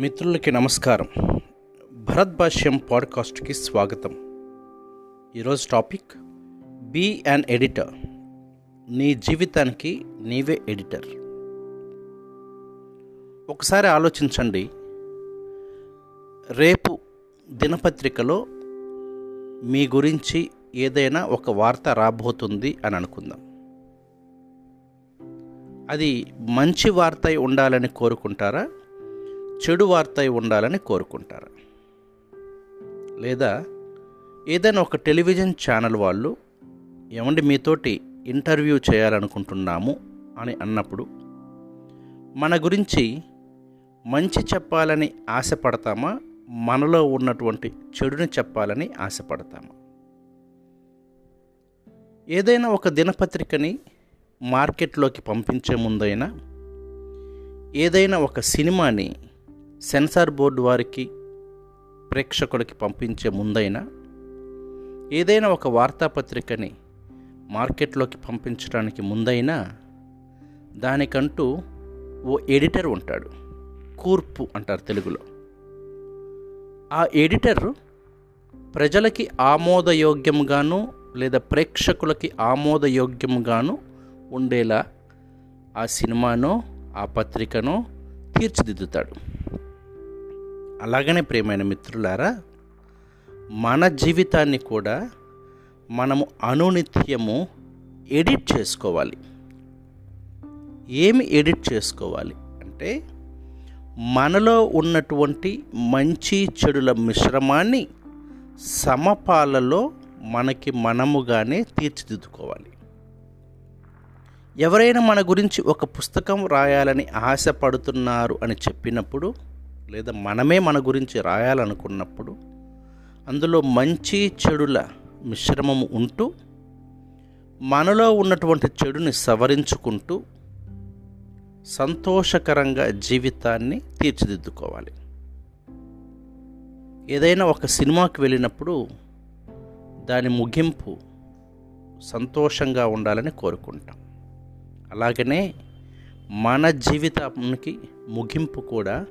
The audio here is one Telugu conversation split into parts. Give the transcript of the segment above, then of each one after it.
మిత్రులకి నమస్కారం. భరత్ భాష్యం పాడ్కాస్ట్కి స్వాగతం. ఈరోజు టాపిక్ బీ అన్ ఎడిటర్. నీ జీవితానికి నీవే ఎడిటర్. ఒకసారి ఆలోచించండి. రేపు దినపత్రికలో మీ గురించి ఏదైనా ఒక వార్త రాబోతుంది అని అనుకుందాం. అది మంచి వార్త ఉండాలని కోరుకుంటారా? చెడు వార్త ఉండాలని కోరుకుంటారా. లేదా ఏదైనా ఒక టెలివిజన్ ఛానల్ వాళ్ళు ఏమండి మీతోటి ఇంటర్వ్యూ చేయాలనుకుంటున్నాము అని అన్నప్పుడు మన గురించి మంచి చెప్పాలని ఆశపడతామా? మనలో ఉన్నటువంటి చెడుని చెప్పాలని ఆశపడతామా? ఏదైనా ఒక దినపత్రికని మార్కెట్లోకి పంపించే ముందైనా ఏదైనా ఒక సినిమాని సెన్సార్ బోర్డు వారికి ప్రేక్షకులకి పంపించే ముందైనా ఏదైనా ఒక వార్తాపత్రికని మార్కెట్లోకి పంపించడానికి ముందైనా దానికంటూ ఓ ఎడిటర్ ఉంటాడు. కూర్పు అంటారు తెలుగులో. ఆ ఎడిటర్ ప్రజలకి ఆమోదయోగ్యంగాను లేదా ప్రేక్షకులకి ఆమోదయోగ్యంగాను ఉండేలా ఆ సినిమానో ఆ పత్రికనో తీర్చిదిద్దుతాడు. అలాగనే ప్రియమైన మిత్రులారా మన జీవితాన్ని కూడా మనము అనునిత్యము ఎడిట్ చేసుకోవాలి. ఏమి ఎడిట్ చేసుకోవాలి అంటే మనలో ఉన్నటువంటి మంచి చెడుల మిశ్రమాన్ని సమపాలలో మనకి మనముగానే తీర్చిదిద్దుకోవాలి. ఎవరైనా మన గురించి ఒక పుస్తకం రాయాలని ఆశపడుతున్నారు అని చెప్పినప్పుడు లేదా మనమే మన గురించి రాయాలనుకున్నప్పుడు అందులో మంచి చెడుల మిశ్రమము ఉంటూ మనలో ఉన్నటువంటి చెడుని సవరించుకుంటూ సంతోషకరంగా జీవితాన్ని తీర్చిదిద్దుకోవాలి. ఏదైనా ఒక సినిమాకి వెళ్ళినప్పుడు దాని ముగింపు సంతోషంగా ఉండాలని కోరుకుంటాం. అలాగనే మన జీవితానికి ముగింపు కూడా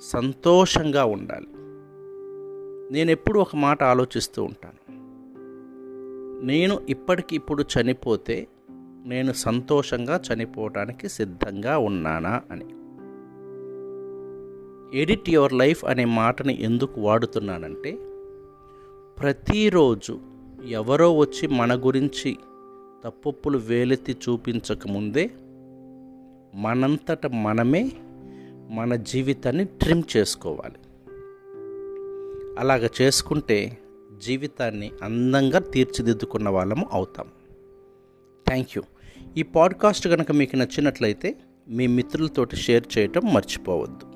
సంతోషంగా ఉండాలి. నేను ఎప్పుడు ఒక మాట ఆలోచిస్తూ ఉంటాను. నేను ఇప్పటికి ఇప్పుడు చనిపోతే నేను సంతోషంగా చనిపోవటానికి సిద్ధంగా ఉన్నానా అని. ఎడిట్ యువర్ లైఫ్ అనే మాటని ఎందుకు వాడుతున్నానంటే ప్రతిరోజు ఎవరో వచ్చి మన గురించి తప్పులు వేలెత్తి చూపించకముందే మనంతట మనమే మన జీవితాన్ని ట్రిమ్ చేసుకోవాలి. అలాగ చేసుకుంటే జీవితాన్ని అందంగా తీర్చిదిద్దుకున్న వాళ్ళము అవుతాం. Thank you. ఈ పాడ్కాస్ట్ కనుక మీకు నచ్చినట్లయితే మీ మిత్రులతోటి షేర్ చేయటం మర్చిపోవద్దు.